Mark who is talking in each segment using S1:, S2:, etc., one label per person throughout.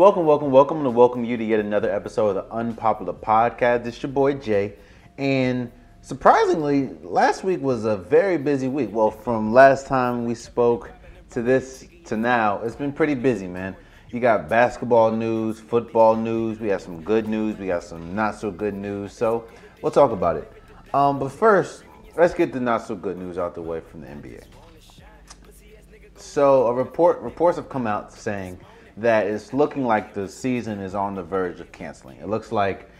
S1: Welcome, welcome, welcome to welcome you to yet another episode of the Unpopular Podcast. It's your boy Jay, and surprisingly, last week was a very busy week. Well, from last time we spoke to this to now, it's been pretty busy, man. You got basketball news, football news. We got some good news. We got some not so good news. So we'll talk about it. Um, but first, let's get the not so good news out the way from the NBA. So a report reports have come out saying that it's looking like the season is on the verge of canceling. It looks like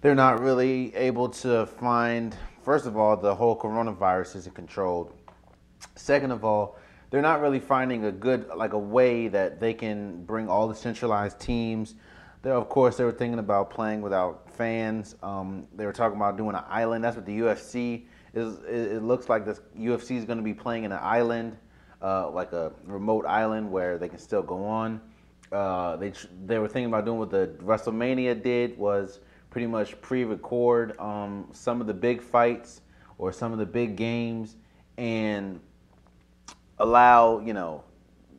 S1: they're not really able to find. First of all, the whole coronavirus isn't controlled. Second of all, they're not really finding a good like a way that they can bring all the centralized teams. They, of course, they were thinking about playing without fans. Um, they were talking about doing an island. That's what the UFC is. It, it looks like the UFC is going to be playing in an island, uh, like a remote island where they can still go on. Uh, they they were thinking about doing what the WrestleMania did was pretty much pre-record um, some of the big fights or some of the big games and allow you know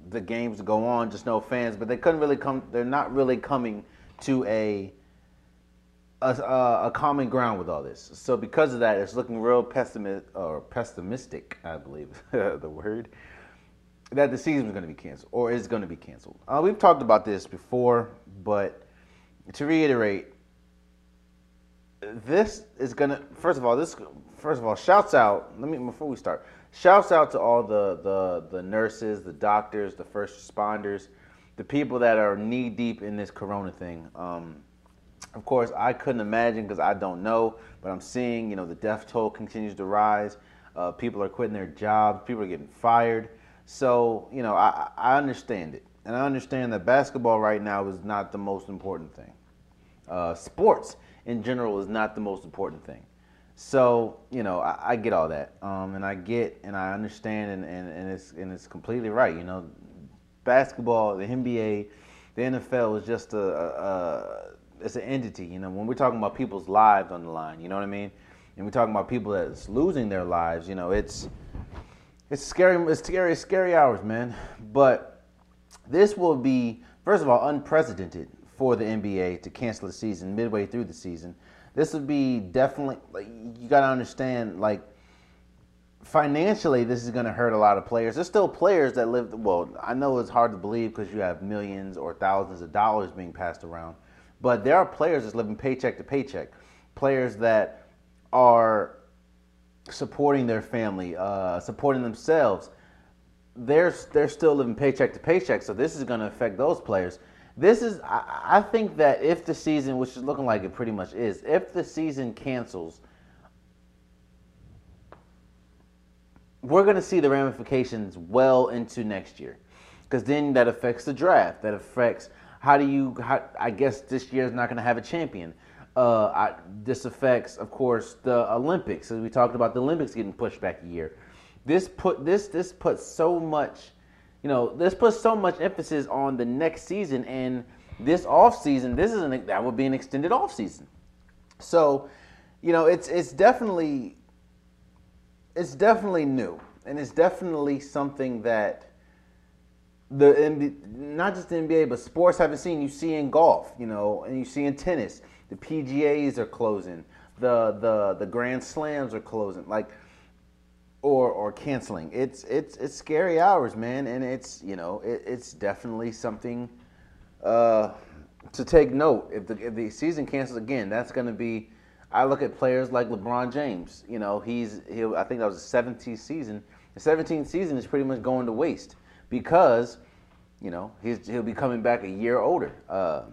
S1: the games to go on, just no fans. But they couldn't really come. They're not really coming to a a, a common ground with all this. So because of that, it's looking real pessimist or pessimistic, I believe the word that the season is going to be canceled or is going to be canceled. Uh, we've talked about this before, but to reiterate, this is going to first of all this first of all shouts out. Let me before we start. Shouts out to all the the the nurses, the doctors, the first responders, the people that are knee deep in this corona thing. Um, of course, I couldn't imagine because I don't know, but I'm seeing you know the death toll continues to rise. Uh, people are quitting their jobs. People are getting fired. So, you know, I, I understand it. And I understand that basketball right now is not the most important thing. Uh, sports in general is not the most important thing. So, you know, I, I get all that. Um, and I get and I understand and, and, and, it's, and it's completely right. You know, basketball, the NBA, the NFL is just a, a, it's an entity. You know, when we're talking about people's lives on the line, you know what I mean? And we're talking about people that's losing their lives, you know, it's it's scary. It's scary. Scary hours, man. But this will be, first of all, unprecedented for the NBA to cancel the season midway through the season. This would be definitely. Like, you got to understand, like financially, this is going to hurt a lot of players. There's still players that live. Well, I know it's hard to believe because you have millions or thousands of dollars being passed around, but there are players that's living paycheck to paycheck. Players that are supporting their family, uh, supporting themselves, they're they're still living paycheck to paycheck. So this is going to affect those players. This is I, I think that if the season, which is looking like it pretty much is, if the season cancels, we're going to see the ramifications well into next year, because then that affects the draft. That affects how do you? How, I guess this year is not going to have a champion. Uh, I, this affects, of course, the Olympics. As we talked about, the Olympics getting pushed back a year. This put this this puts so much, you know, this puts so much emphasis on the next season and this off season. This is an that would be an extended off season. So, you know, it's it's definitely it's definitely new and it's definitely something that the not just the NBA, but sports haven't seen. You see in golf, you know, and you see in tennis the PGAs are closing. The the the Grand Slams are closing. Like or or canceling. It's it's it's scary hours, man, and it's you know it, it's definitely something uh, to take note. If the if the season cancels again, that's going to be. I look at players like LeBron James. You know, he's he. I think that was the 17th season. The 17th season is pretty much going to waste because, you know, he's he'll be coming back a year older. Uh,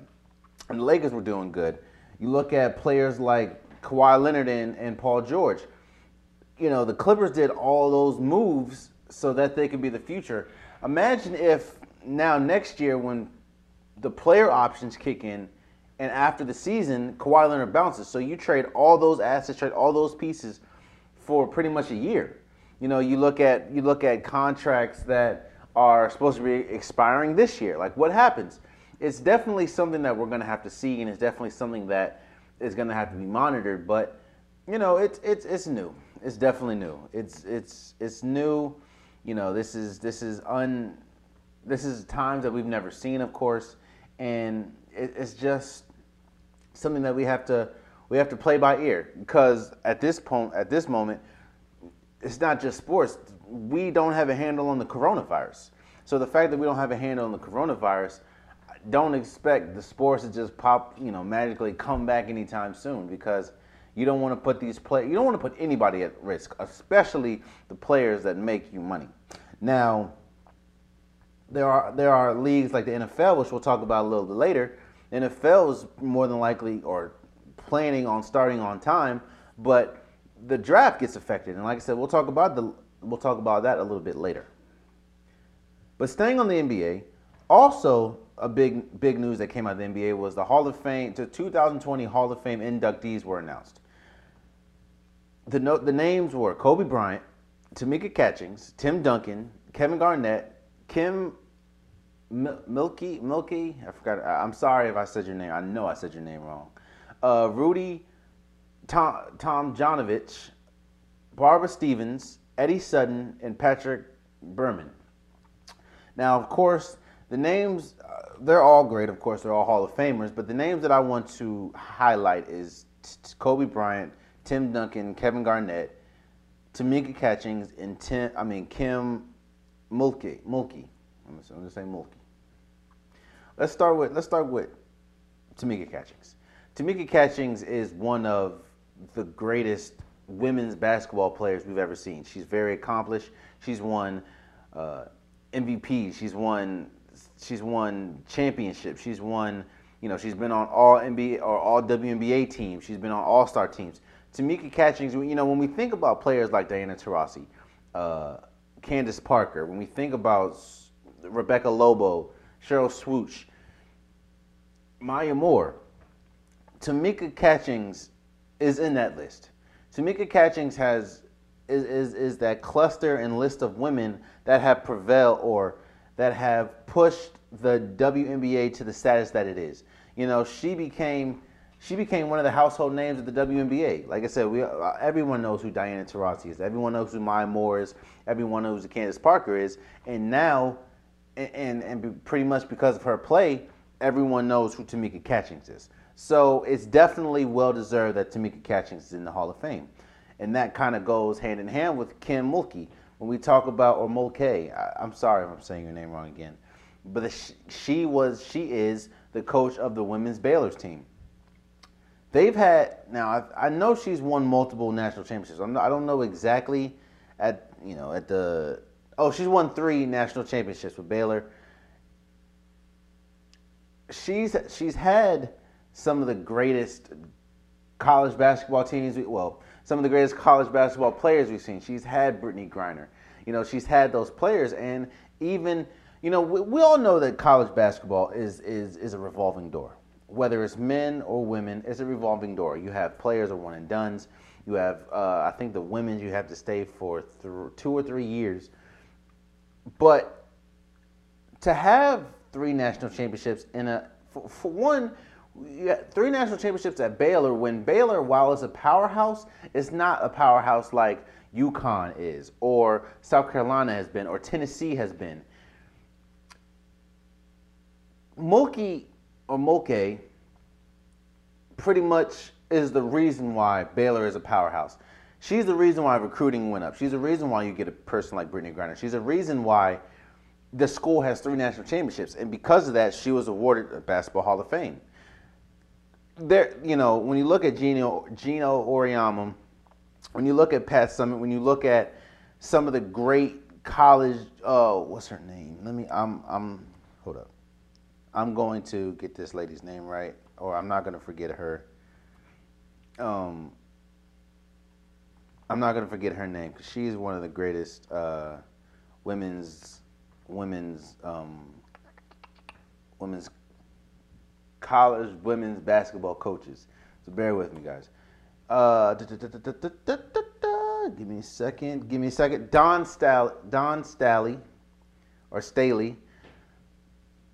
S1: and the Lakers were doing good. You look at players like Kawhi Leonard and, and Paul George. You know, the Clippers did all those moves so that they could be the future. Imagine if now next year when the player options kick in and after the season Kawhi Leonard bounces. So you trade all those assets, trade all those pieces for pretty much a year. You know, you look at you look at contracts that are supposed to be expiring this year. Like what happens? It's definitely something that we're going to have to see, and it's definitely something that is going to have to be monitored. But you know, it's it's it's new. It's definitely new. It's it's it's new. You know, this is this is un this is times that we've never seen, of course, and it, it's just something that we have to we have to play by ear because at this point at this moment it's not just sports we don't have a handle on the coronavirus so the fact that we don't have a handle on the coronavirus don't expect the sports to just pop you know magically come back anytime soon because you don't want to put these play you don't want to put anybody at risk especially the players that make you money now there are there are leagues like the NFL, which we'll talk about a little bit later. The NFL is more than likely or planning on starting on time, but the draft gets affected. And like I said, we'll talk about the we'll talk about that a little bit later. But staying on the NBA, also a big big news that came out of the NBA was the Hall of Fame, the 2020 Hall of Fame inductees were announced. The no, the names were Kobe Bryant, Tamika Catchings, Tim Duncan, Kevin Garnett, Kim Milky, Milky, I forgot. I'm sorry if I said your name. I know I said your name wrong. Uh, Rudy Tom, Tomjanovich, Barbara Stevens, Eddie Sutton, and Patrick Berman. Now, of course, the names, uh, they're all great. Of course, they're all Hall of Famers. But the names that I want to highlight is Kobe Bryant, Tim Duncan, Kevin Garnett, Tamika Catchings, and Tim, I mean, Kim Mulkey. Mulkey. I'm gonna say Mulkey. Let's start with let's start with Tamika Catchings. Tamika Catchings is one of the greatest women's basketball players we've ever seen. She's very accomplished. She's won uh, MVP. She's won she's won championships. She's won you know she's been on all NBA or all WNBA teams. She's been on All Star teams. Tamika Catchings. You know when we think about players like Diana Taurasi, uh, Candace Parker, when we think about Rebecca Lobo, Cheryl Swoopes, Maya Moore, Tamika Catchings is in that list. Tamika Catchings has is, is, is that cluster and list of women that have prevailed or that have pushed the WNBA to the status that it is. You know, she became she became one of the household names of the WNBA. Like I said, we uh, everyone knows who Diana Taurasi is. Everyone knows who Maya Moore is. Everyone knows who Candace Parker is. And now, and and pretty much because of her play, everyone knows who Tamika Catchings is. So it's definitely well deserved that Tamika Catchings is in the Hall of Fame. And that kind of goes hand in hand with Kim Mulkey. When we talk about, or Mulkey, I, am sorry if I'm saying your name wrong again, but the, she was, she is the coach of the women's Baylor's team. They've had now. I, I know she's won multiple national championships. Not, i don't know exactly at you know at the oh she's won three national championships with Baylor. She's she's had some of the greatest college basketball teams. Well, some of the greatest college basketball players we've seen. She's had Brittney Griner. You know, she's had those players, and even you know we, we all know that college basketball is is is a revolving door whether it's men or women, it's a revolving door. You have players or one and duns. You have, uh, I think, the women you have to stay for th- two or three years. But to have three national championships in a, for, for one, three national championships at Baylor. When Baylor, while it's a powerhouse, is not a powerhouse like UConn is, or South Carolina has been, or Tennessee has been. Mulkey or Mulkey pretty much is the reason why Baylor is a powerhouse. She's the reason why recruiting went up. She's the reason why you get a person like Brittney Griner. She's the reason why the school has three national championships, and because of that, she was awarded a Basketball Hall of Fame. There, you know, when you look at Geno Geno Auriemma, when you look at Pat Summitt, when you look at some of the great college, uh, what's her name? Let me, I'm, I'm, hold up. I'm going to get this lady's name right, or I'm not going to forget her. Um, I'm not going to forget her name because she's one of the greatest uh, women's women's um, women's college women's basketball coaches. So bear with me, guys. Give me a second. Give me a second. Dawn Stal Dawn Staley or Staley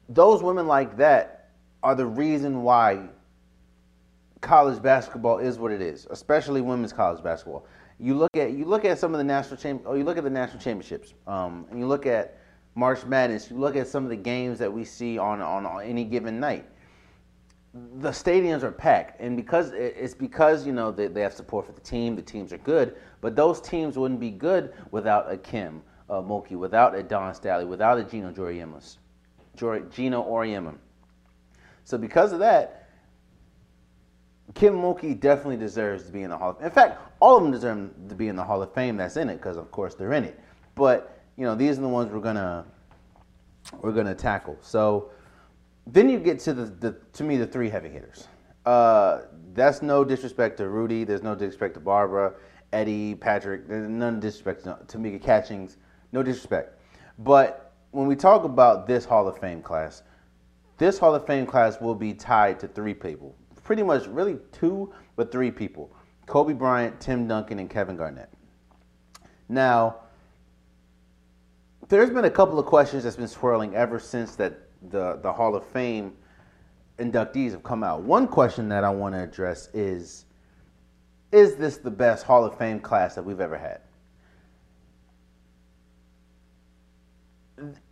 S1: those women like that are the reason why college basketball is what it is, especially women's college basketball. You look at you look at some of the national champ, or you look at the national championships, um, and you look at March Madness, you look at some of the games that we see on, on, on any given night. The stadiums are packed, and because it's because you know they, they have support for the team. The teams are good, but those teams wouldn't be good without a Kim uh, Mulkey, without a Dawn Staley, without a Geno Auriemma. Geno Auriemma. So because of that, Kim Mulkey definitely deserves to be in the Hall of Fame. In fact, all of them deserve to be in the Hall of Fame that's in it, because of course they're in it. But you know, these are the ones we're gonna we're gonna tackle. So then you get to the, the to me the three heavy hitters. Uh, that's no disrespect to Rudy. There's no disrespect to Barbara, Eddie, Patrick. There's none disrespect to Tamika Catchings. No disrespect. But when we talk about this Hall of Fame class, this Hall of Fame class will be tied to three people. Pretty much, really two, but three people: Kobe Bryant, Tim Duncan, and Kevin Garnett. Now, there's been a couple of questions that's been swirling ever since that the the Hall of Fame inductees have come out. One question that I want to address is is this the best Hall of Fame class that we've ever had?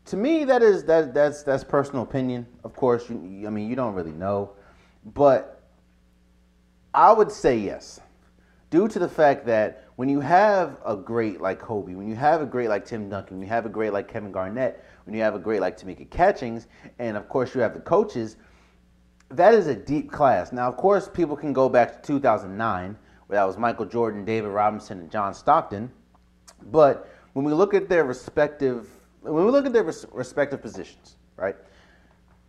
S1: To me, that is that that's that's personal opinion. Of course, you, I mean you don't really know, but I would say yes, due to the fact that when you have a great like Kobe, when you have a great like Tim Duncan, when you have a great like Kevin Garnett, when you have a great like Tamika Catchings, and of course you have the coaches, that is a deep class. Now, of course, people can go back to 2009, where that was Michael Jordan, David Robinson, and John Stockton. But when we look at their respective, when we look at their res- respective positions, right?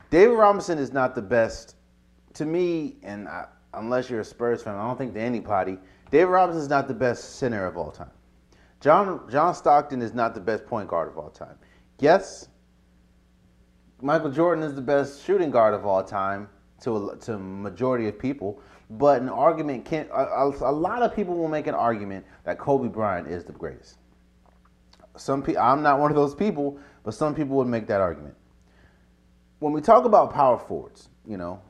S1: David Robinson is not the best to me, and I, unless you're a Spurs fan, I don't think to anybody David Robinson is not the best center of all time. John John Stockton is not the best point guard of all time. Yes, Michael Jordan is the best shooting guard of all time to a, to majority of people. But an argument can't. A, a, lot of people will make an argument that Kobe Bryant is the greatest. Some people, I'm not one of those people, but some people would make that argument. When we talk about power forwards, you know,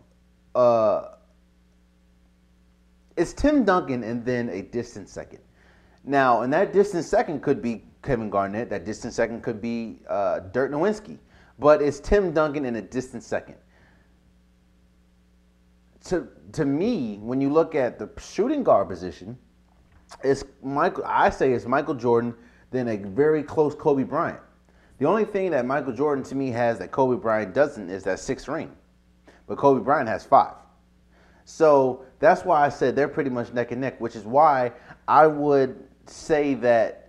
S1: uh, it's Tim Duncan and then a distant second. Now, and that distant second could be Kevin Garnett. That distant second could be uh, Dirk Nowitzki. But it's Tim Duncan in a distant second. To to me, when you look at the shooting guard position, it's Michael. I say it's Michael Jordan, then a very close Kobe Bryant. The only thing that Michael Jordan to me has that Kobe Bryant doesn't is that sixth ring, but Kobe Bryant has five. So that's why I said they're pretty much neck and neck, which is why I would say that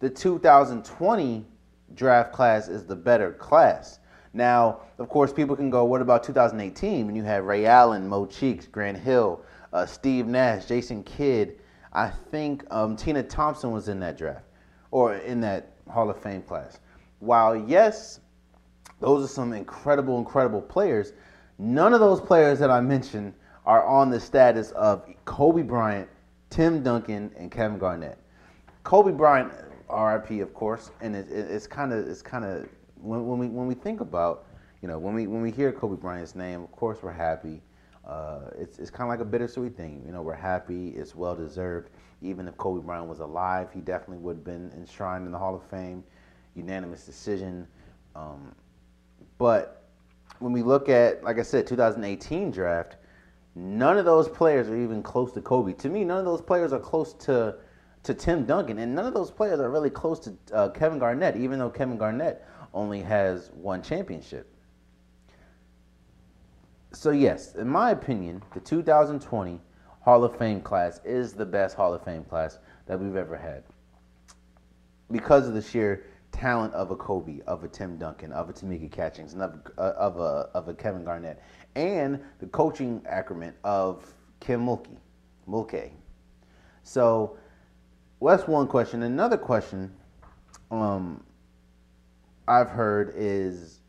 S1: the 2020 draft class is the better class. Now, of course, people can go, what about 2018 when you have Ray Allen, Mo Cheeks, Grant Hill, uh, Steve Nash, Jason Kidd? I think um, Tina Thompson was in that draft or in that Hall of Fame class. While, yes, those are some incredible, incredible players, none of those players that I mentioned are on the status of Kobe Bryant, Tim Duncan, and Kevin Garnett. Kobe Bryant, RIP, of course, and it, it, it's kind of it's kind of when, when, we when we think about you know when we when we hear Kobe Bryant's name, of course we're happy. Uh, it's it's kind of like a bittersweet thing. You know, we're happy. It's well deserved. Even if Kobe Bryant was alive, he definitely would have been enshrined in the Hall of Fame, unanimous decision. Um, but when we look at, like I said, 2018 draft, None of those players are even close to Kobe. To me, none of those players are close to to Tim Duncan, and none of those players are really close to uh, Kevin Garnett, even though Kevin Garnett only has one championship. So yes, in my opinion, the 2020 Hall of Fame class is the best Hall of Fame class that we've ever had because of the sheer talent of a Kobe, of a Tim Duncan, of a Tamika Catchings, and of, uh, of, a, of a Kevin Garnett, and the coaching acumen of Kim Mulkey. Mulkey. So well, that's one question. Another question um, I've heard is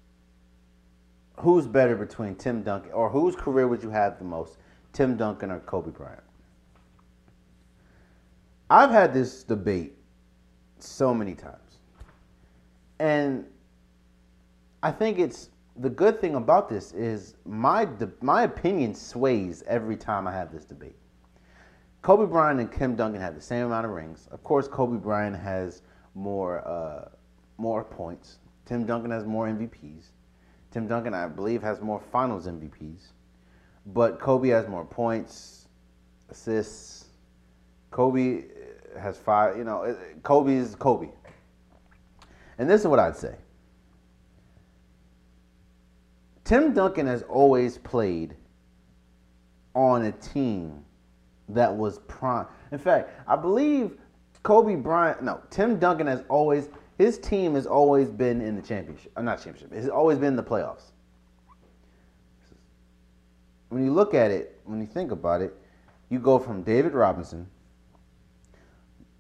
S1: who's better between Tim Duncan, or whose career would you have the most, Tim Duncan or Kobe Bryant? I've had this debate so many times. And I think it's the good thing about this is my my opinion sways every time I have this debate. Kobe Bryant and Kim Duncan have the same amount of rings. Of course, Kobe Bryant has more uh, more points. Tim Duncan has more MVPs. Tim Duncan, I believe, has more Finals MVPs. But Kobe has more points, assists. Kobe has five. You know, Kobe is Kobe. And this is what I'd say. Tim Duncan has always played on a team that was prime. In fact, I believe Kobe Bryant, no, Tim Duncan has always, his team has always been in the championship. Uh, not championship, it's always been in the playoffs. When you look at it, when you think about it, you go from David Robinson.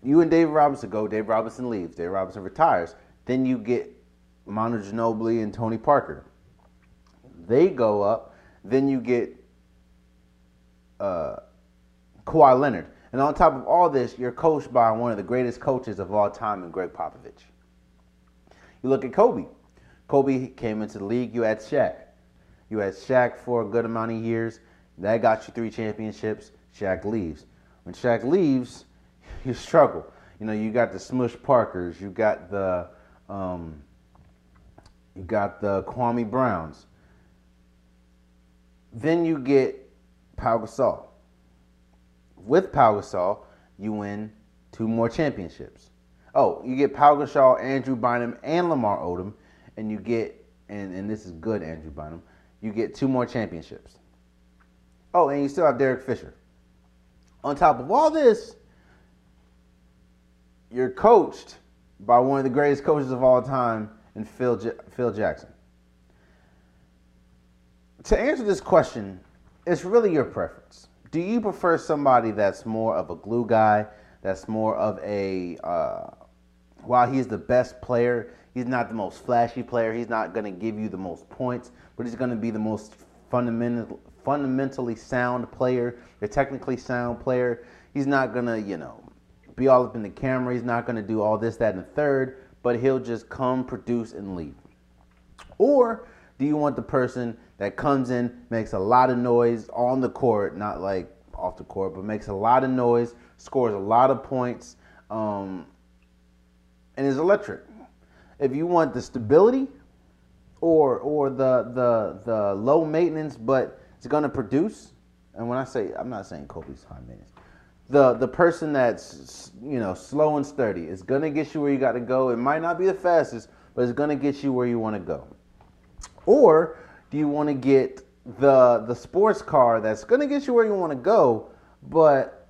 S1: You and David Robinson go. David Robinson leaves. David Robinson retires. Then you get Manu Ginobili and Tony Parker. They go up. Then you get uh, Kawhi Leonard. And on top of all this, you're coached by one of the greatest coaches of all time in Gregg Popovich. You look at Kobe. Kobe came into the league. You had Shaq. You had Shaq for a good amount of years. That got you three championships. Shaq leaves. When Shaq leaves, you struggle. You know, you got the Smush Parkers. You got the um, you got the Kwame Browns. Then you get Pau Gasol. With Pau Gasol, you win two more championships. Oh, you get Pau Gasol, Andrew Bynum, and Lamar Odom, and you get, and, and this is good, Andrew Bynum, you get two more championships. Oh, and you still have Derek Fisher. On top of all this, you're coached by one of the greatest coaches of all time in Phil, J- Phil Jackson. To answer this question, it's really your preference. Do you prefer somebody that's more of a glue guy, that's more of a, uh, while he's the best player, he's not the most flashy player, he's not going to give you the most points, but he's going to be the most fundamental, fundamentally sound player, the technically sound player. He's not going to, you know, be all up in the camera. He's not going to do all this, that, and the third, but he'll just come, produce, and leave. Or do you want the person that comes in, makes a lot of noise on the court, not like off the court, but makes a lot of noise, scores a lot of points, um, and is electric? If you want the stability or or the the the low maintenance, but it's to produce, and when I say I'm not saying Kobe's high maintenance, the the person that's you know slow and sturdy is to get you where you got to go. It might not be the fastest, but it's to get you where you want to go. Or do you want to get the the sports car that's going to get you where you want to go, but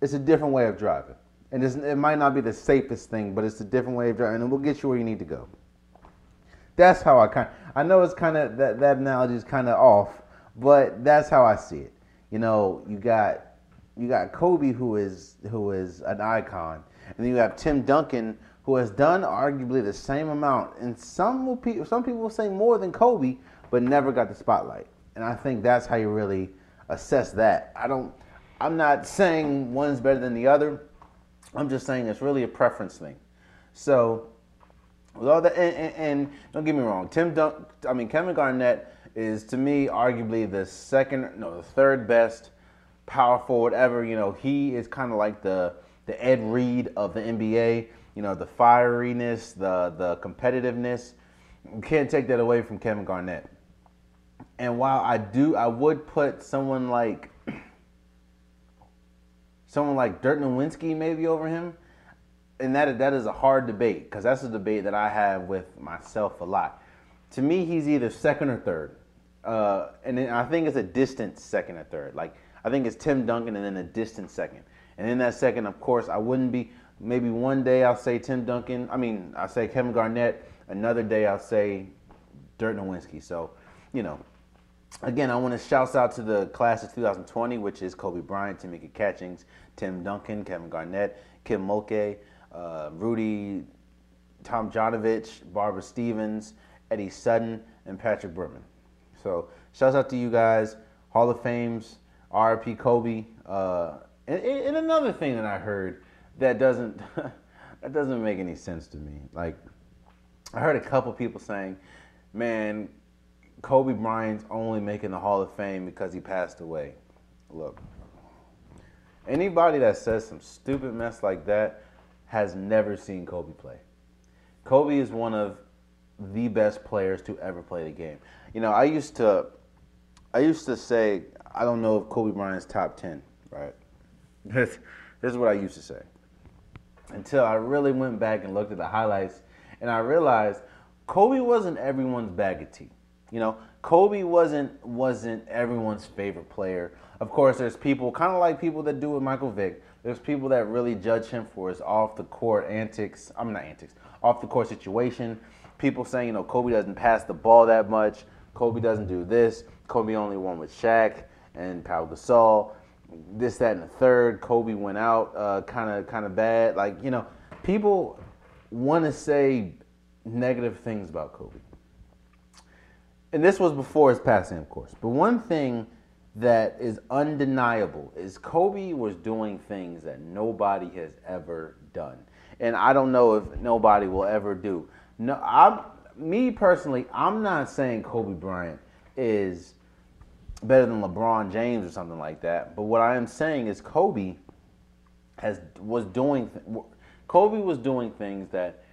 S1: it's a different way of driving, and it might not be the safest thing, but it's a different way of driving, and it will get you where you need to go. That's how I kind. I know it's kind of that that analogy is kind of off, but that's how I see it. You know, you got you got Kobe who is who is an icon, and then you have Tim Duncan who has done arguably the same amount, and some will some people will say more than Kobe, but never got the spotlight. And I think that's how you really assess that. I don't. I'm not saying one's better than the other. I'm just saying it's really a preference thing. So, with all that, and, and, and don't get me wrong, Tim Dunk. I mean, Kevin Garnett is to me arguably the second, no, the third best power forward ever. You know, he is kind of like the the Ed Reed of the NBA. You know, the fieriness, the the competitiveness. You can't take that away from Kevin Garnett. And while I do, I would put someone like someone like Dirk Nowitzki maybe over him. And that that is a hard debate because that's a debate that I have with myself a lot. To me, he's either second or third, uh, and I think it's a distant second or third. Like I think it's Tim Duncan and then a distant second. And in that second, of course, I wouldn't be. Maybe one day I'll say Tim Duncan. I mean, I'll say Kevin Garnett. Another day I'll say Dirk Nowitzki. So, you know, again, I want to shout out to the class of 2020, which is Kobe Bryant, Tamika Catchings, Tim Duncan, Kevin Garnett, Kim Mulkey, uh, Rudy Tomjanovich, Barbara Stevens, Eddie Sutton, and Patrick Berman. So, shouts out to you guys. Hall of Fames, RP Kobe. Uh, and, and another thing that I heard that doesn't that doesn't make any sense to me. Like I heard a couple people saying, "Man, Kobe Bryant's only making the Hall of Fame because he passed away." Look, anybody that says some stupid mess like that has never seen Kobe play. Kobe is one of the best players to ever play the game. You know, I used to, I used to say I don't know if Kobe Bryant's top ten, right? this, this is what I used to say. Until I really went back and looked at the highlights, and I realized Kobe wasn't everyone's bag of tea. You know, Kobe wasn't wasn't everyone's favorite player. Of course, there's people kind of like people that do with Michael Vick. There's people that really judge him for his off the court antics. I'm not antics, off the court situation. People saying, you know, Kobe doesn't pass the ball that much. Kobe doesn't do this. Kobe only won with Shaq and Pau Gasol. This, that, and the third. Kobe went out kind of, kind of bad. Like you know, people want to say negative things about Kobe. And this was before his passing, of course. But one thing that is undeniable is Kobe was doing things that nobody has ever done. And I don't know if nobody will ever do. No, I'm me personally, I'm not saying Kobe Bryant is better than LeBron James or something like that. But what I am saying is Kobe has was doing Kobe was doing things that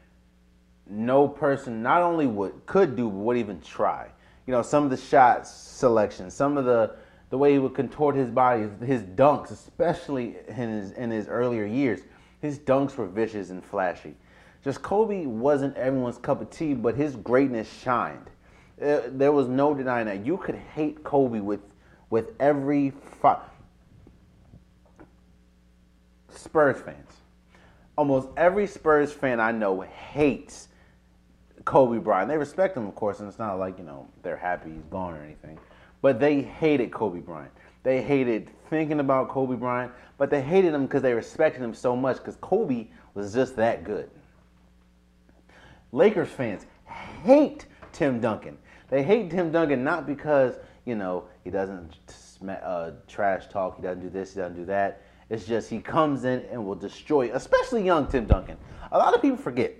S1: no person not only would could do but would even try. You know, some of the shot selection, some of the the way he would contort his body, his dunks, especially in his in his earlier years, his dunks were vicious and flashy. Just Kobe wasn't everyone's cup of tea, but his greatness shined. Uh, there was no denying that. You could hate Kobe with with every fi- Spurs fans. Almost every Spurs fan I know hates Kobe Bryant. They respect him, of course, and it's not like you know they're happy he's gone or anything. But they hated Kobe Bryant. They hated thinking about Kobe Bryant, but they hated him because they respected him so much because Kobe was just that good. Lakers fans hate Tim Duncan. They hate Tim Duncan not because you know he doesn't uh, trash talk, he doesn't do this, he doesn't do that. It's just he comes in and will destroy, especially young Tim Duncan. A lot of people forget.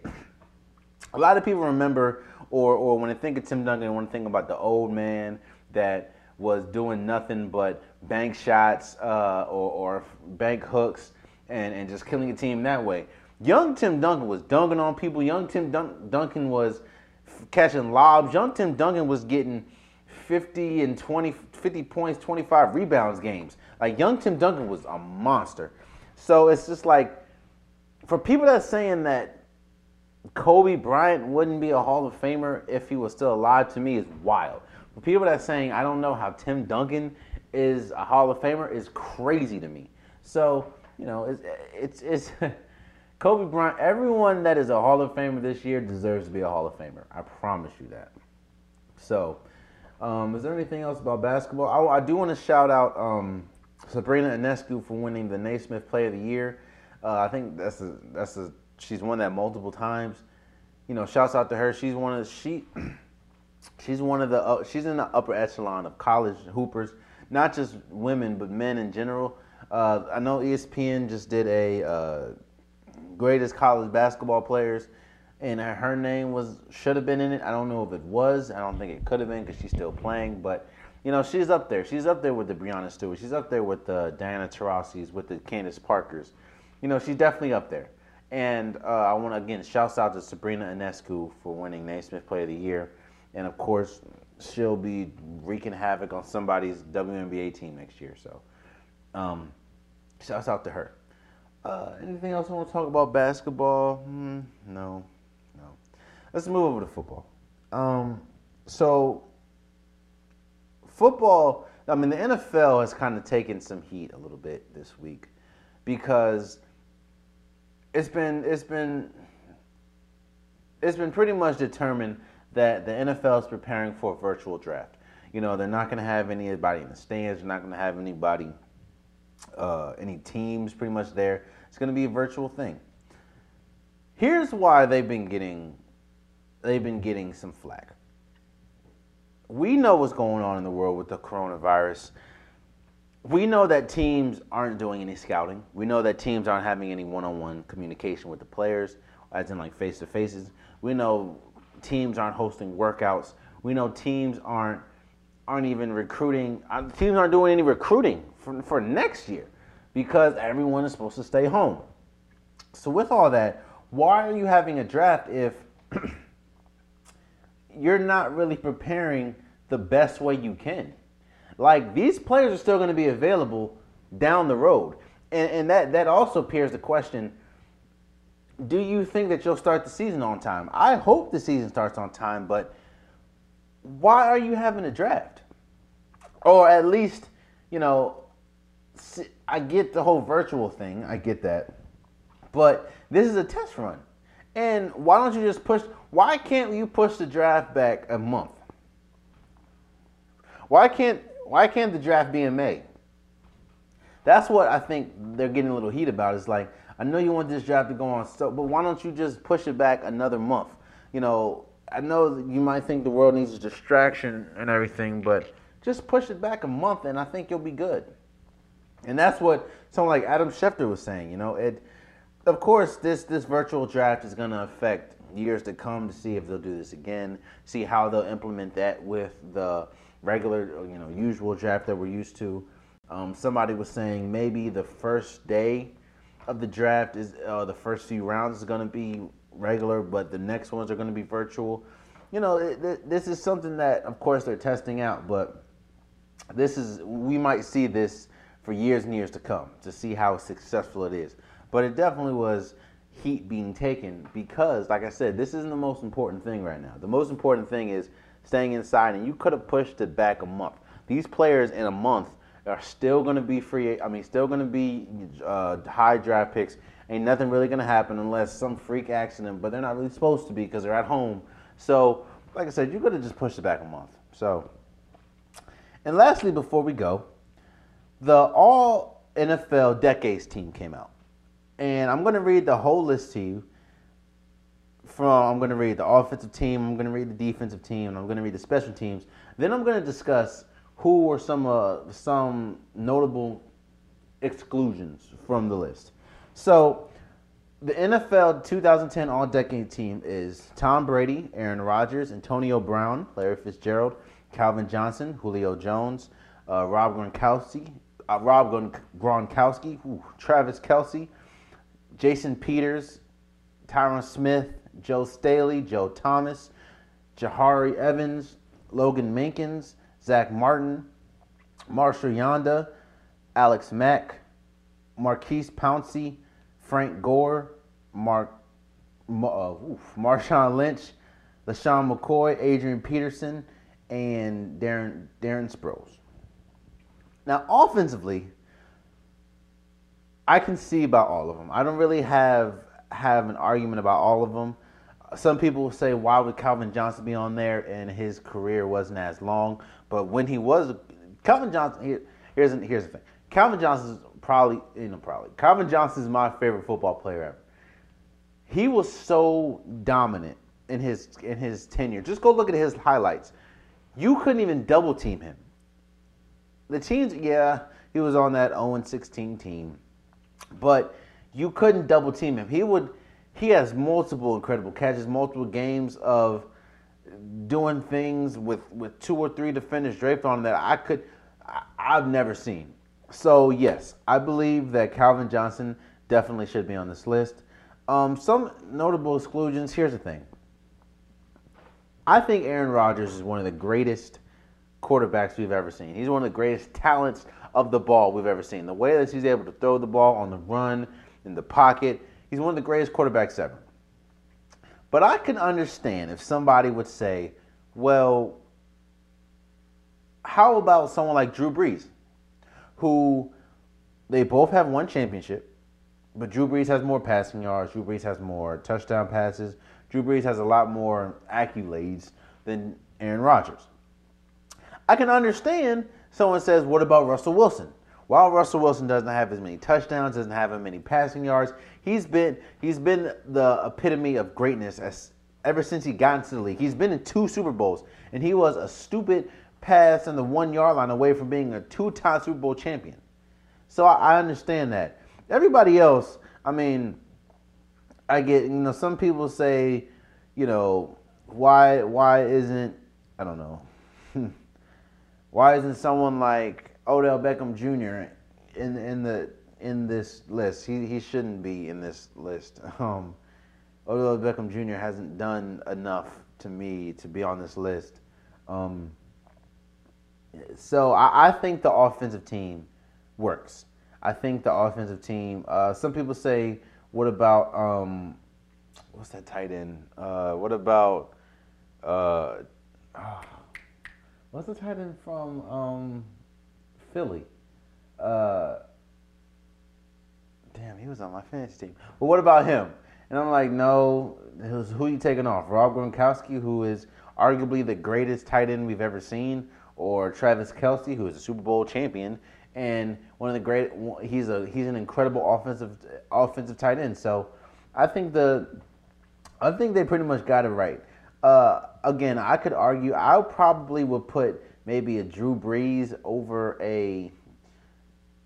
S1: A lot of people remember, or or when they think of Tim Duncan, want to think about the old man that was doing nothing but bank shots uh, or, or bank hooks and, and just killing a team that way. Young Tim Duncan was dunking on people. Young Tim Dun- Duncan was catching lobs. Young Tim Duncan was getting 50 and 20, 50 points, 25 rebounds games. Like young Tim Duncan was a monster. So it's just like for people that's saying that Kobe Bryant wouldn't be a Hall of Famer if he was still alive to me is wild. People that's saying I don't know how Tim Duncan is a Hall of Famer is crazy to me. So, you know, it's it's, it's Kobe Bryant, everyone that is a Hall of Famer this year deserves to be a Hall of Famer. I promise you that. So, um, is there anything else about basketball? I, I do want to shout out um, Sabrina Ionescu for winning the Naismith Player of the Year. Uh, I think that's a, that's a, she's won that multiple times. You know, shouts out to her. She's one of the, she she's one of the uh, she's in the upper echelon of college hoopers, not just women but men in general. Uh, I know ESPN just did a uh, greatest college basketball players, and her name was should have been in it. I don't know if it was. I don't think it could have been because she's still playing. But you know, she's up there. She's up there with the Breanna Stewart. She's up there with the Diana Taurasi's, with the Candace Parkers. You know, she's definitely up there. And uh, I want to again shout out to Sabrina Ionescu for winning Naismith Player of the Year, and of course she'll be wreaking havoc on somebody's WNBA team next year. So, um, out to her. Uh, anything else I want to talk about basketball? Hmm, no, no. Let's move over to football. Um, so, football. I mean, the NFL has kind of taken some heat a little bit this week because it's been it's been it's been pretty much determined that the NFL is preparing for a virtual draft. You know, they're not going to have anybody in the stands. They're not going to have anybody, uh, any teams pretty much there. It's going to be a virtual thing. Here's why they've been getting they've been getting some flack. We know what's going on in the world with the coronavirus. We know that teams aren't doing any scouting. We know that teams aren't having any one-on-one communication with the players, as in like face-to-faces. We know teams aren't hosting workouts. We know teams aren't aren't even recruiting. Uh, teams aren't doing any recruiting for, for next year because everyone is supposed to stay home. So with all that, why are you having a draft if you're not really preparing the best way you can. Like these players are still going to be available down the road, and, and that that also appears the question: Do you think that you'll start the season on time? I hope the season starts on time, but why are you having a draft? Or at least, you know, I get the whole virtual thing. I get that. But this is a test run. And why don't you just push? Why can't you push the draft back a month? Why can't why can't the draft be in May? That's what I think they're getting a little heat about. It's like I know you want this draft to go on, so but why don't you just push it back another month? You know, I know you might think the world needs a distraction and everything, but just push it back a month, and I think you'll be good. And that's what someone like Adam Schefter was saying. You know, it. Of course, this this virtual draft is going to affect years to come to see if they'll do this again, see how they'll implement that with the regular, you know, usual draft that we're used to. Um, somebody was saying maybe the first day of the draft is uh, the first few rounds is going to be regular, but the next ones are going to be virtual. You know, it, this is something that, of course, they're testing out, but this is we might see this for years and years to come to see how successful it is. But it definitely was heat being taken because, like I said, this isn't the most important thing right now. The most important thing is staying inside, and you could have pushed it back a month. These players in a month are still going to be free. I mean, still going to be uh, high draft picks. Ain't nothing really going to happen unless some freak accident, but they're not really supposed to be because they're at home. So, like I said, you could have just pushed it back a month. So, and lastly, before we go, the All NFL Decades team came out, and I'm going to read the whole list to you. From I'm going to read the offensive team, I'm going to read the defensive team, and I'm going to read the special teams. Then I'm going to discuss who were some uh, some notable exclusions from the list. So, the NFL 2010 All Decade team is Tom Brady, Aaron Rodgers, Antonio Brown, Larry Fitzgerald, Calvin Johnson, Julio Jones, uh, Rob Gronkowski, uh, Rob Gronkowski, ooh, Travis Kelce, Jason Peters, Tyron Smith, Joe Staley, Joe Thomas, Jahri Evans, Logan Mankins, Zack Martin, Marshall Yanda, Alex Mack, Maurkice Pouncey, Frank Gore, Mark, uh, oof, Marshawn Lynch, LeSean McCoy, Adrian Peterson, and Darren Darren Sproles. Now, offensively, I can see about all of them. I don't really have have an argument about all of them. Some people say, why would Calvin Johnson be on there? And his career wasn't as long. But when he was, Calvin Johnson, here, here's here's the thing. Calvin Johnson is probably, you know, probably Calvin Johnson is my favorite football player ever. He was so dominant in his in his tenure. Just go look at his highlights. You couldn't even double team him the teams, yeah, he was on that 0 16 team, but you couldn't double team him. He would, he has multiple incredible catches, multiple games of doing things with with two or three defenders draped on that I could, I, I've never seen. So yes, I believe that Calvin Johnson definitely should be on this list. Um, some notable exclusions. Here's the thing. I think Aaron Rodgers is one of the greatest quarterbacks we've ever seen. He's one of the greatest talents of the ball we've ever seen. The way that he's able to throw the ball on the run, in the pocket, he's one of the greatest quarterbacks ever. But I can understand if somebody would say, well, how about someone like Drew Brees, who they both have one championship, but Drew Brees has more passing yards, Drew Brees has more touchdown passes, Drew Brees has a lot more accolades than Aaron Rodgers. I can understand someone says, what about Russell Wilson? While Russell Wilson doesn't have as many touchdowns, doesn't have as many passing yards, he's been he's been the epitome of greatness as ever since he got into the league. He's been in two Super Bowls, and he was a stupid pass on the one yard line away from being a two-time Super Bowl champion. So I, I understand that. Everybody else, I mean, I get you know some people say, you know, why why isn't I don't know. Why isn't someone like Odell Beckham Jr. in in the in this list? He he shouldn't be in this list. Um, Odell Beckham Jr. hasn't done enough to me to be on this list. Um, so I, I, think the offensive team works. I think the offensive team. Uh, some people say, "What about um, what's that tight end? Uh, what about uh, oh, what's the tight end from um, Philly? Uh, damn, he was on my fantasy team. But what about him? And I'm like, no. Who are you taking off? Rob Gronkowski, who is arguably the greatest tight end we've ever seen, or Travis Kelce, who is a Super Bowl champion and one of the great. He's a he's an incredible offensive offensive tight end. So I think the I think they pretty much got it right. Uh, again, I could argue. I probably would put maybe a Drew Brees over a.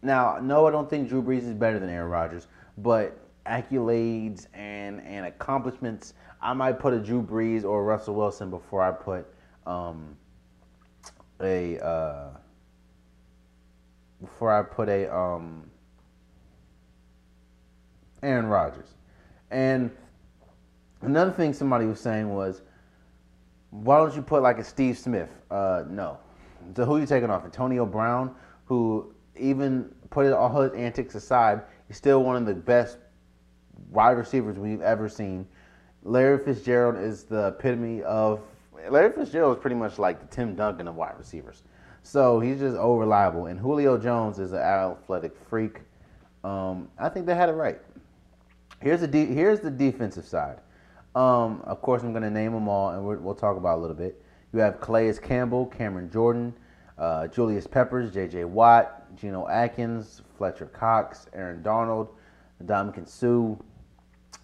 S1: Now, no, I don't think Drew Brees is better than Aaron Rodgers, but accolades and and accomplishments, I might put a Drew Brees or Russell Wilson before I put um, a uh, before I put a um, Aaron Rodgers. And another thing somebody was saying was, why don't you put like a Steve Smith? Uh, no. So who are you taking off? Antonio Brown, who even put all his antics aside, he's still one of the best wide receivers we've ever seen. Larry Fitzgerald is the epitome of Larry Fitzgerald is pretty much like the Tim Duncan of wide receivers. So he's just over reliable. And Julio Jones is an athletic freak. Um, I think they had it right. Here's the de- here's the defensive side. Um, of course, I'm going to name them all, and we will talk about a little bit. You have Calais Campbell, Cameron Jordan, uh, Julius Peppers, J.J. Watt, Geno Atkins, Fletcher Cox, Aaron Donald, Ndamukong Suh.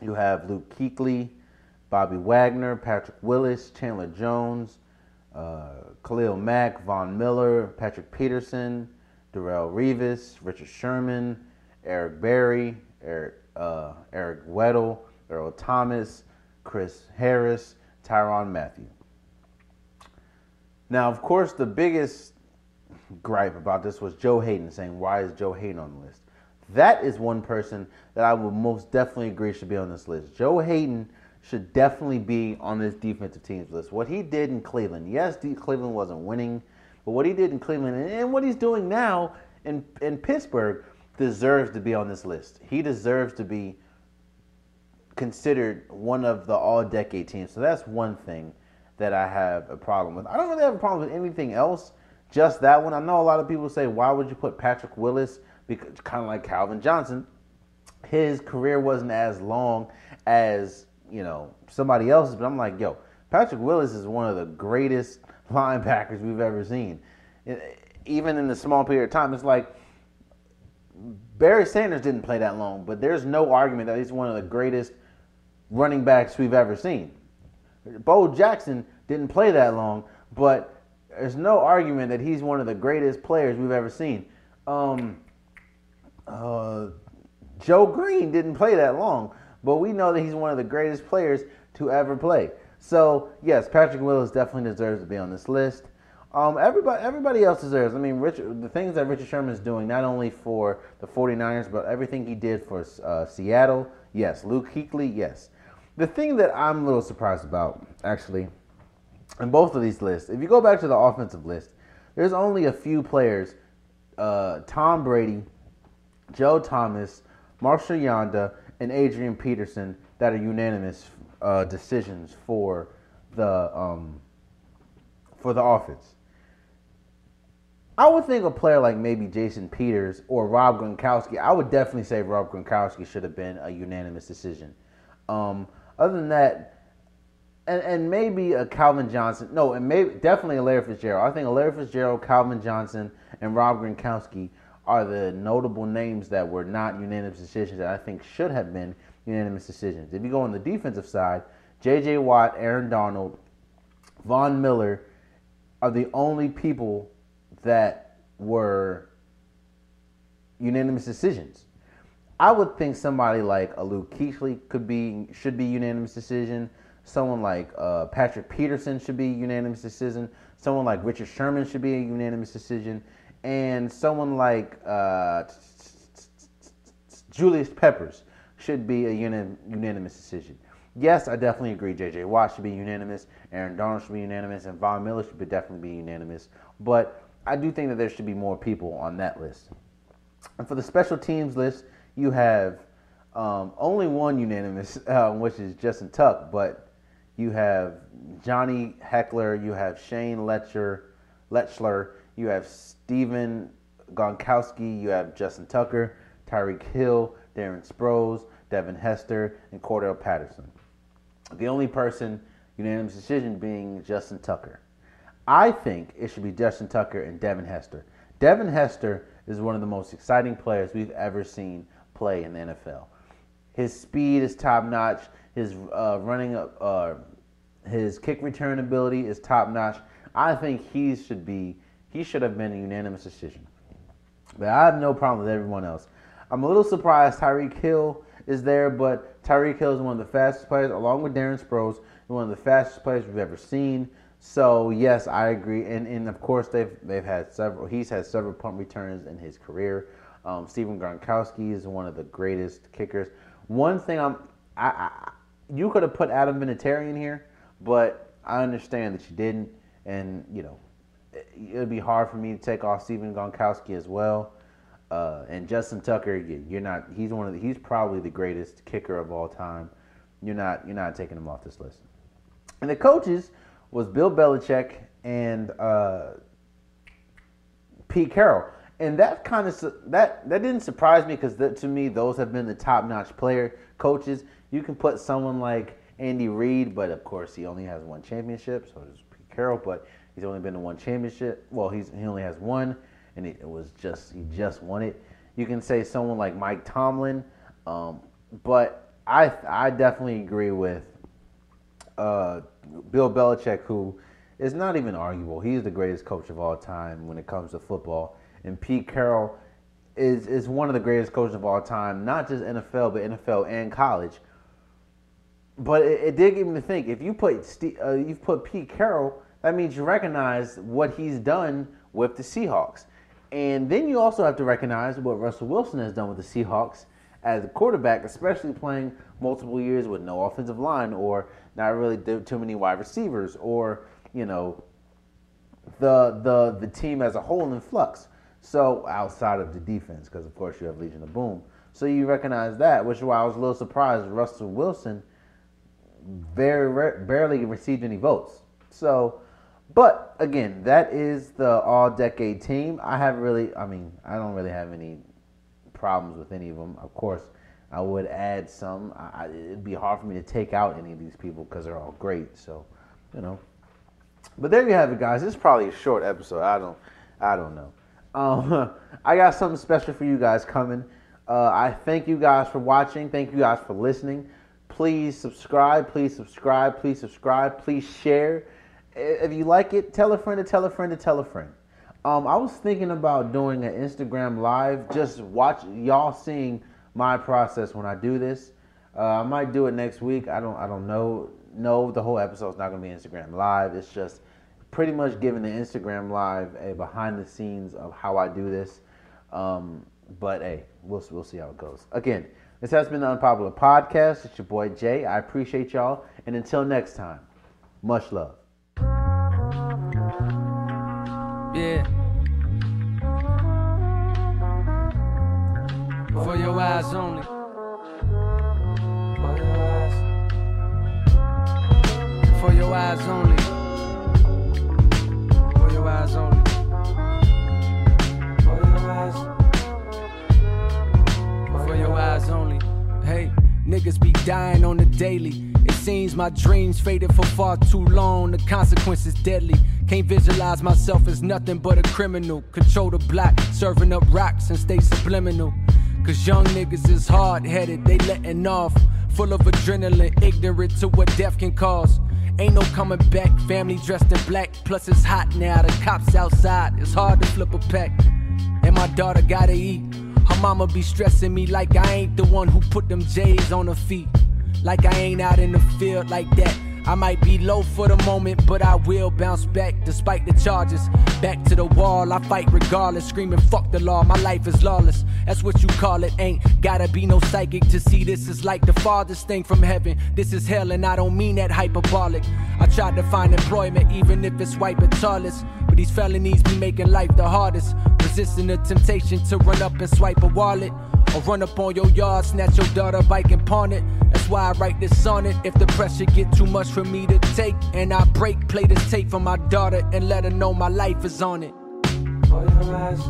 S1: You have Luke Kuechly, Bobby Wagner, Patrick Willis, Chandler Jones, uh, Khalil Mack, Von Miller, Patrick Peterson, Darrelle Revis, Richard Sherman, Eric Berry, Eric, uh, Eric Weddle, Earl Thomas, Chris Harris, Tyrann Mathieu. Now, of course, the biggest gripe about this was Joe Haden saying, Why is Joe Haden on the list? That is one person that I would most definitely agree should be on this list. Joe Haden should definitely be on this defensive team's list. What he did in Cleveland, yes, Cleveland wasn't winning, but what he did in Cleveland and what he's doing now in, in Pittsburgh deserves to be on this list. He deserves to be considered one of the all decade teams. So that's one thing that I have a problem with. I don't really have a problem with anything else, just that one. I know a lot of people say, why would you put Patrick Willis? Because kind of like Calvin Johnson, his career wasn't as long as you know, somebody else's, but I'm like, yo, Patrick Willis is one of the greatest linebackers we've ever seen. Even in the small period of time, it's like Barry Sanders didn't play that long, but there's no argument that he's one of the greatest running backs we've ever seen. Bo Jackson didn't play that long, but there's no argument that he's one of the greatest players we've ever seen. Um, uh, Joe Greene didn't play that long, but we know that he's one of the greatest players to ever play. So yes, Patrick Willis definitely deserves to be on this list. Um, everybody, everybody else deserves. I mean, Richard, the things that Richard Sherman is doing, not only for the 49ers, but everything he did for uh, Seattle, yes. Luke Kuechly, yes. The thing that I'm a little surprised about, actually, in both of these lists, if you go back to the offensive list, there's only a few players uh, Tom Brady, Joe Thomas, Marshall Yanda, and Adrian Peterson that are unanimous uh, decisions for the um, for the offense. I would think a player like maybe Jason Peters or Rob Gronkowski. I would definitely say Rob Gronkowski should have been a unanimous decision. Um, other than that, and, and maybe a Calvin Johnson. No, and maybe definitely a Larry Fitzgerald. I think a Larry Fitzgerald, Calvin Johnson, and Rob Gronkowski are the notable names that were not unanimous decisions that I think should have been unanimous decisions. If you go on the defensive side, J.J. Watt, Aaron Donald, Von Miller are the only people that were unanimous decisions. I would think somebody like a Luke Kuechly could be should be unanimous decision. Someone like uh, Patrick Peterson should be unanimous decision. Someone like Richard Sherman should be a unanimous decision and someone like uh, Julius Peppers should be a unanimous decision. yes, I definitely agree. J.J. Watt should be unanimous. Aaron Donald should be unanimous, and Von Miller should definitely be unanimous. But I do think that there should be more people on that list. And for the special teams list, you have um, only one unanimous, uh, which is Justin Tuck, but you have Johnny Hekker, you have Shane Letcher, Lechler, you have Stephen Gostkowski, you have Justin Tucker, Tyreek Hill, Darren Sproles, Devin Hester, and Cordell Patterson. The only person unanimous decision being Justin Tucker. I think it should be Justin Tucker and Devin Hester. Devin Hester is one of the most exciting players we've ever seen play in the NFL. His speed is top notch. His uh, running, uh, his kick return ability is top notch. I think he should be. He should have been a unanimous decision. But I have no problem with everyone else. I'm a little surprised Tyreek Hill is there, but Tyreek Hill is one of the fastest players, along with Darren Sproles, one of the fastest players we've ever seen. So yes, I agree, and and of course they've they've had several. He's had several punt returns in his career. Um, Stephen Gostkowski is one of the greatest kickers. One thing I'm, I, I you could have put Adam Vinatieri in here, but I understand that you didn't, and you know it would be hard for me to take off Stephen Gostkowski as well. Uh, and Justin Tucker, you're not. He's one of the, he's probably the greatest kicker of all time. You're not. You're not taking him off this list. And the coaches was Bill Belichick and uh, Pete Carroll, and that kind of that that didn't surprise me because to me those have been the top notch player coaches. You can put someone like Andy Reid, but of course he only has one championship, so does Pete Carroll. But he's only been to one championship. Well, he's he only has one and it, was just he just won it. You can say someone like Mike Tomlin, um, but I I definitely agree with uh, Bill Belichick, who is not even arguable. He's the greatest coach of all time when it comes to football, and Pete Carroll is is one of the greatest coaches of all time, not just NFL but NFL and college. But it, it did give me to think. If you put Steve, uh, you've put Pete Carroll, that means you recognize what he's done with the Seahawks. And then you also have to recognize what Russell Wilson has done with the Seahawks as a quarterback, especially playing multiple years with no offensive line or not really too many wide receivers or, you know, the the the team as a whole in flux. So outside of the defense, because of course you have Legion of Boom. So you recognize that, which is why I was a little surprised Russell Wilson very barely received any votes. So but again, that is the all decade team. I have really, I mean, I don't really have any problems with any of them. Of course, I would add some. I, it'd be hard for me to take out any of these people because they're all great. So, you know. But there you have it, guys. Is probably a short episode. I don't, I don't know. Um, I got something special for you guys coming. Uh, I thank you guys for watching. Thank you guys for listening. Please subscribe. Please subscribe. Please subscribe. Please share if you like it, tell a friend to tell a friend to tell a friend. Um, I was thinking about doing an Instagram live, just watch y'all seeing my process when I do this. Uh, I might do it next week. I don't. I don't know. No, the whole episode's not gonna be Instagram live. It's just pretty much giving the Instagram live a behind the scenes of how I do this. Um, but hey, we'll we'll see how it goes. Again, this has been the Unpopular Podcast. It's your boy Jay. I appreciate y'all, and until next time, much love. Yeah. For your eyes only. For your eyes. For your eyes only. Niggas be dying on the daily. It seems my dreams faded for far too long. The consequences deadly. Can't visualize myself as nothing but a criminal. Control the block, serving up rocks and stay subliminal. Cause young niggas is hard headed, they letting off. Full of adrenaline, ignorant to what death can cause. Ain't no coming back, family dressed in black. Plus it's hot now, the cops outside. It's hard to flip a pack. And my daughter gotta eat. Mama be stressing me like I ain't the one who put them J's on her feet. Like I ain't out in the field like that.
S2: I might be low for the moment, but I will bounce back despite the charges. Back to the wall, I fight regardless, screaming fuck the law. My life is lawless. That's what you call it. Ain't gotta be no psychic to see this is like the farthest thing from heaven. This is hell, and I don't mean that hyperbolic. I tried to find employment, even if it's white but tallest. But these felonies be making life the hardest. Resisting the temptation to run up and swipe a wallet. Or run up on your yard, snatch your daughter bike and pawn it. That's why I write this on it. If the pressure get too much for me to take, and I break, play this tape for my daughter and let her know my life is on it.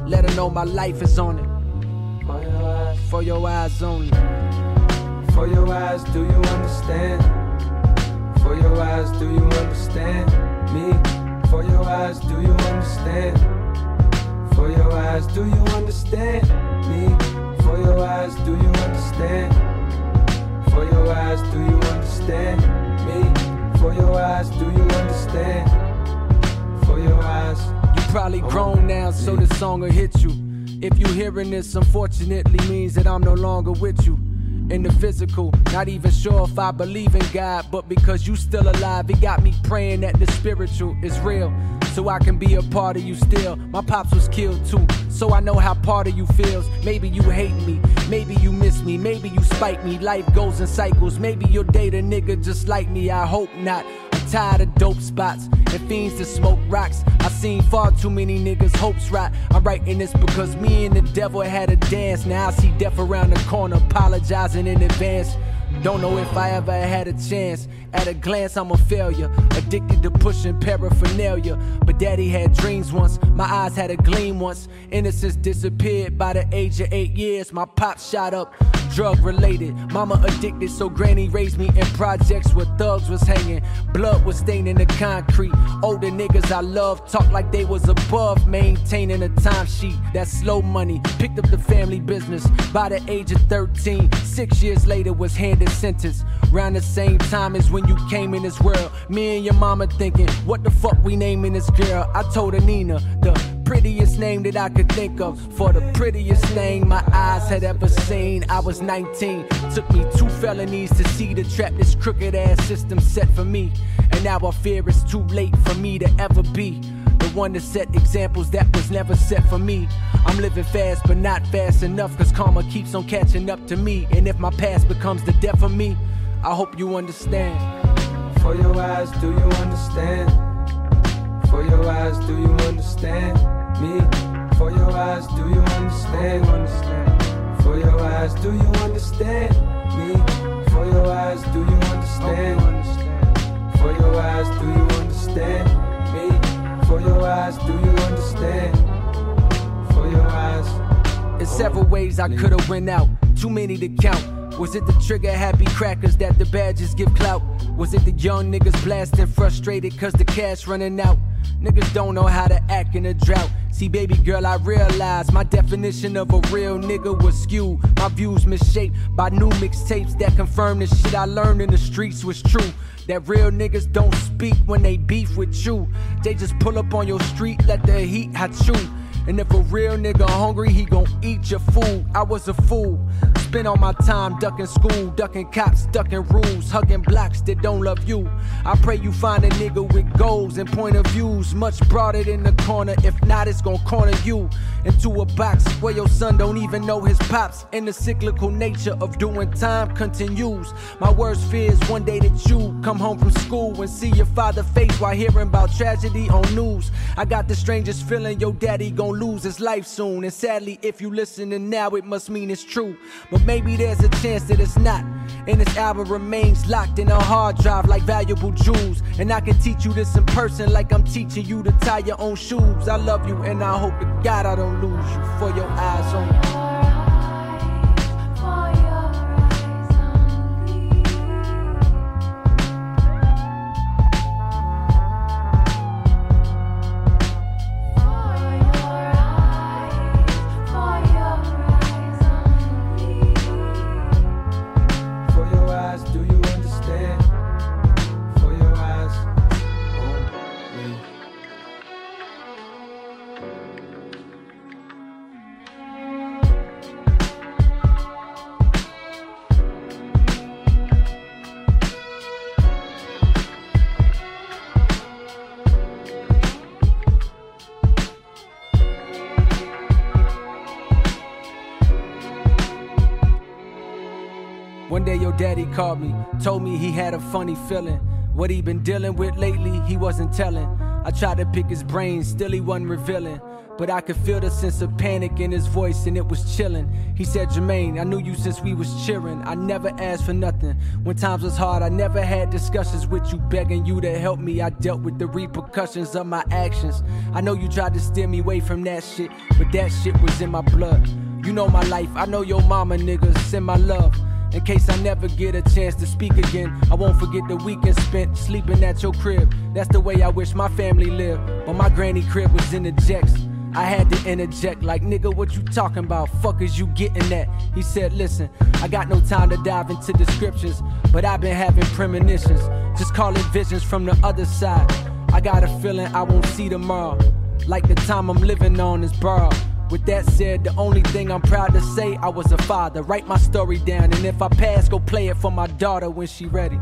S2: Let her know my life is on it. For your eyes only.
S3: For your eyes, do you understand? For your eyes, do you understand me? For your eyes, do you understand? For your eyes, do you understand me? For your eyes, do you understand? For your eyes, do you understand me? For your eyes, do you understand? For your eyes.
S2: You probably oh. grown now, so the song will hit you. If you hearing this, unfortunately means that I'm no longer with you. In the physical, not even sure if I believe in God, but because you still alive, it got me praying that the spiritual is real so I can be a part of you still. My pops was killed too, so I know how part of you feels. Maybe you hate me, maybe you miss me, maybe you spite me. Life goes in cycles, maybe you'll date a nigga just like me. I hope not. Tired of dope spots and fiends that smoke rocks. I seen far too many niggas' hopes rot. I'm writing this because me and the devil had a dance. Now I see death around the corner, apologizing in advance. Don't know if I ever had a chance. At a glance, I'm a failure. Addicted to pushing paraphernalia. But daddy had dreams once. My eyes had a gleam once. Innocence disappeared by the age of eight years. My pop shot up drug related. Mama addicted, so granny raised me in projects where thugs was hanging. Blood was staining the concrete. Older niggas I love talk like they was above maintaining a timesheet. That slow money picked up the family business. By the age of 13, six years later was handed sentence. Round the same time as when you came in this world. Me and your mama thinking, what the fuck we naming this girl? I told her Nina, the prettiest name that I could think of. For the prettiest name my eyes had ever seen. I was 19. Took me two felonies to see the trap this crooked ass system set for me. And now I fear it's too late for me to ever be the one to set examples that was never set for me. I'm living fast, but not fast enough, cause karma keeps on catching up to me. And if my past becomes the death of me, I hope you understand.
S3: For your eyes, do you understand? For your eyes, do you understand me? For your eyes, do you understand? For your eyes, do you understand me? For your eyes, do you understand? For your eyes, do you understand me? For your eyes, do you understand? For your eyes.
S2: In several ways I could've went out, too many to count. Was it the trigger happy crackers that the badges give clout? Was it the young niggas blasting frustrated cause the cash running out? Niggas don't know how to act in a drought. See, baby girl, I realized my definition of a real nigga was skewed. My views misshaped by new mixtapes that confirm the shit I learned in the streets was true. That real niggas don't speak when they beef with you. They just pull up on your street, let the heat hot you. And if a real nigga hungry, he gon' eat your food. I was a fool. Spend all my time ducking school, ducking cops, ducking rules, hugging blocks that don't love you. I pray you find a nigga with goals and point of views much broader than the corner. If not, it's gon' corner you into a box where your son don't even know his pops. And the cyclical nature of doing time continues. My worst fear is one day that you come home from school and see your father face while hearing about tragedy on news. I got the strangest feeling your daddy gon' lose his life soon. And sadly, if you listening now, it must mean it's true. But maybe there's a chance that it's not. And this album remains locked in a hard drive like valuable jewels. And I can teach you this in person like I'm teaching you to tie your own shoes. I love you and I hope to God I don't lose you for your eyes on me. Daddy called me, told me he had a funny feeling. What he been dealing with lately, he wasn't telling. I tried to pick his brain, still he wasn't revealing. But I could feel the sense of panic in his voice and it was chilling. He said, Jermaine, I knew you since we was cheering. I never asked for nothing. When times was hard, I never had discussions with you, begging you to help me. I dealt with the repercussions of my actions. I know you tried to steer me away from that shit, but that shit was in my blood. You know my life, I know your mama, nigga. Send my love. In case I never get a chance to speak again, I won't forget the weekend spent sleeping at your crib. That's the way I wish my family lived. But my granny crib was in the jacks. I had to interject, like, nigga, what you talking about? Fuck is you getting at? He said, listen, I got no time to dive into descriptions, but I've been having premonitions. Just call it visions from the other side. I got a feeling I won't see tomorrow. Like the time I'm living on is borrowed. With that said, the only thing I'm proud to say, I was a father. Write my story down, and if I pass, go play it for my daughter when she ready.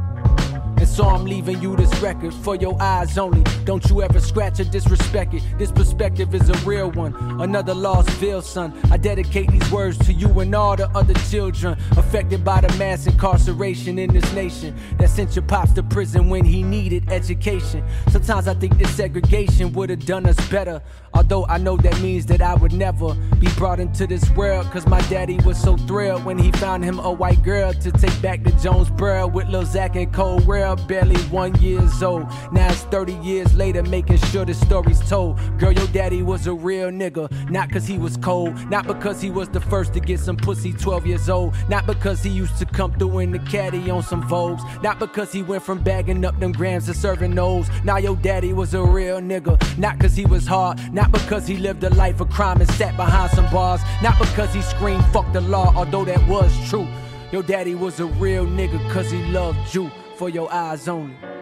S2: And so I'm leaving you this record for your eyes only. Don't you ever scratch or disrespect it. This perspective is a real one. Another lost veil, son. I dedicate these words to you and all the other children affected by the mass incarceration in this nation that sent your pops to prison when he needed education. Sometimes I think this segregation would have done us better. Although I know that means that I would never be brought into this world. Cause my daddy was so thrilled when he found him a white girl to take back to Jonesboro with Lil Zach and Cole barely one years old. Now it's 30 years later, making sure the story's told. Girl, your daddy was a real nigga. Not cause he was cold, not because he was the first to get some pussy 12 years old. Not because he used to come through in the caddy on some Vogues. Not because he went from bagging up them grams to serving those. Now your daddy was a real nigga. Not cause he was hard, not because he lived a life of crime and sat behind some bars. Not because he screamed fuck the law, although that was true. Your daddy was a real nigga cause he loved you for your eyes only.